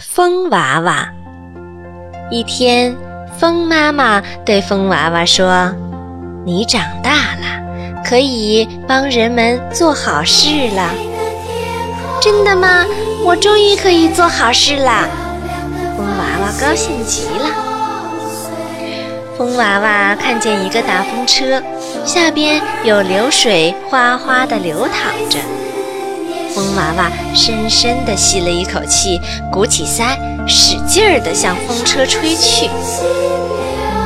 风娃娃。一天，风妈妈对风娃娃说：“你长大了，可以帮人们做好事了。”真的吗？我终于可以做好事了！风娃娃高兴极了。风娃娃看见一个大风车，下边有流水哗哗地流淌着。风娃娃深深地吸了一口气，鼓起腮，使劲儿地向风车吹去。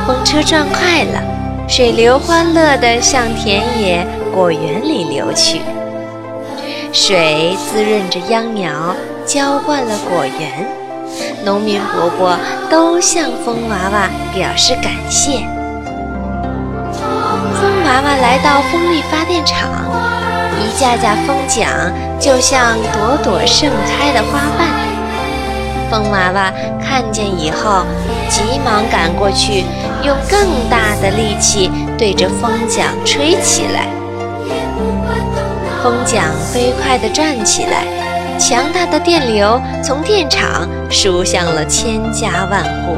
风车转快了，水流欢乐地向田野、果园里流去。水滋润着秧苗，浇灌了果园。农民伯伯都向风娃娃表示感谢。风娃娃来到风力发电厂。架架风桨就像朵朵盛开的花瓣，风娃娃看见以后，急忙赶过去，用更大的力气对着风桨吹起来。风桨飞快地转起来，强大的电流从电厂输向了千家万户。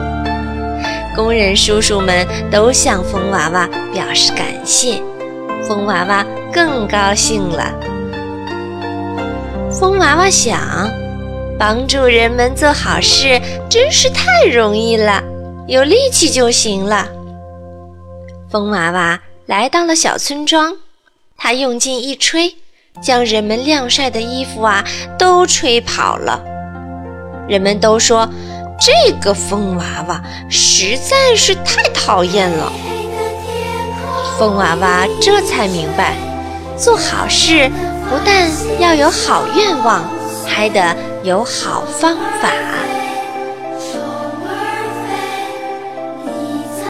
工人叔叔们都向风娃娃表示感谢。风娃娃更高兴了。风娃娃想，帮助人们做好事真是太容易了，有力气就行了。风娃娃来到了小村庄，他用劲一吹，将人们晾晒的衣服啊都吹跑了。人们都说，这个风娃娃实在是太讨厌了。风娃娃这才明白，做好事不但要有好愿望，还得有好方法。